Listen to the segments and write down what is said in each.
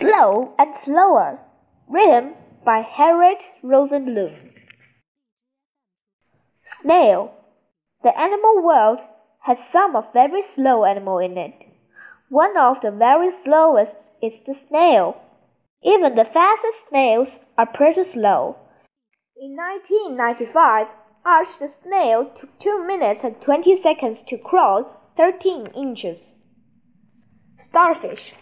Slow and Slower, written by Harriet Rosenblum. Snail. The animal world has some of very slow animal in it. One of the very slowest is the snail. Even the fastest snails are pretty slow. In 1995, Arch the snail took 2 minutes and 20 seconds to crawl 13 inches. Starfish.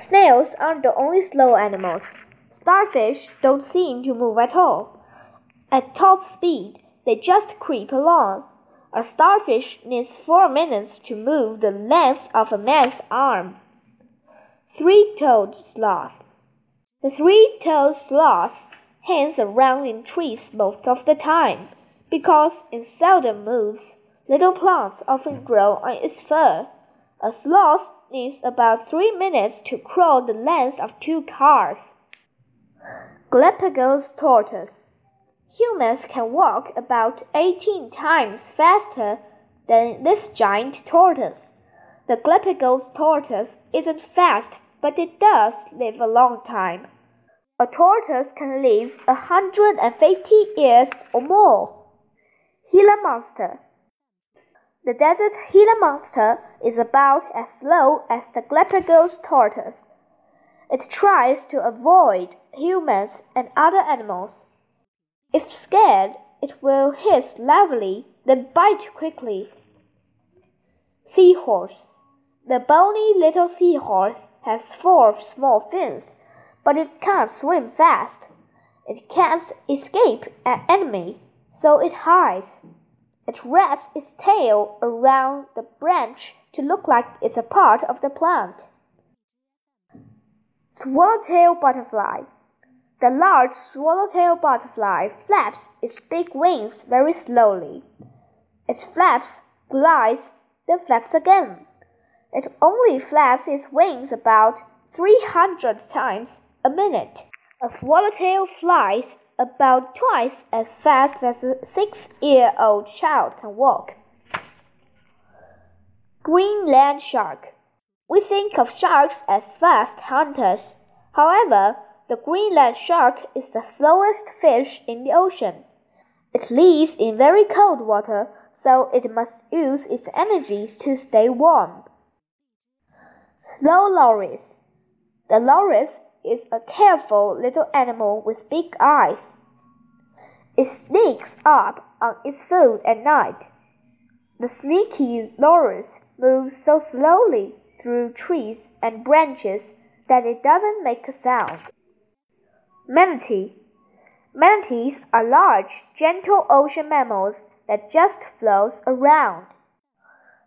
Snails aren't the only slow animals. Starfish don't seem to move at all. At top speed, they just creep along. A starfish needs four minutes to move the length of a man's arm. Three toed sloth. The three toed sloth hangs around in trees most of the time because it seldom moves. Little plants often grow on its fur. A sloth needs about three minutes to crawl the length of two cars. Galapagos tortoise. Humans can walk about 18 times faster than this giant tortoise. The Galapagos tortoise isn't fast, but it does live a long time. A tortoise can live a 150 years or more. Gila monster. The desert Gila monster is about as slow as the Galapagos tortoise. It tries to avoid humans and other animals. If scared, it will hiss loudly, then bite quickly. Seahorse. The bony little seahorse has four small fins, but it can't swim fast. It can't escape an enemy, so it hides. It wraps its tail around the branch to look like it's a part of the plant. Swallowtail butterfly. The large swallowtail butterfly flaps its big wings very slowly. It flaps, glides, then flaps again. It only flaps its wings about 300 times a minute. A swallowtail flies about twice as fast as a six year old child can walk. Greenland shark. We think of sharks as fast hunters. However, the Greenland shark is the slowest fish in the ocean. It lives in very cold water, so it must use its energies to stay warm. Slow loris. The loris is a careful little animal with big eyes. It sneaks up on its food at night. The sneaky loris moves so slowly through trees and branches that it doesn't make a sound. Manatee. Manatees are large, gentle ocean mammals that just float around.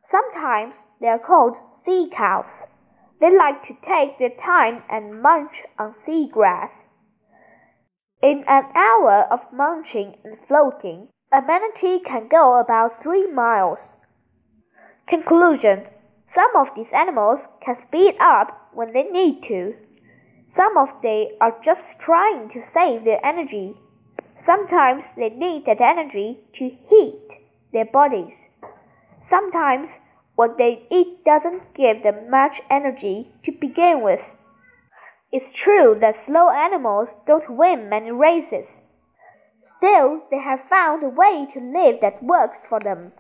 Sometimes they are called sea cows. They like to take their time and munch on seagrass. In an hour of munching and floating, a manatee can go about three miles. Conclusion Some of these animals can speed up when they need to. Some of them are just trying to save their energy. Sometimes they need that energy to heat their bodies. Sometimes what they eat doesn't give them much energy to begin with. It's true that slow animals don't win many races. Still, they have found a way to live that works for them.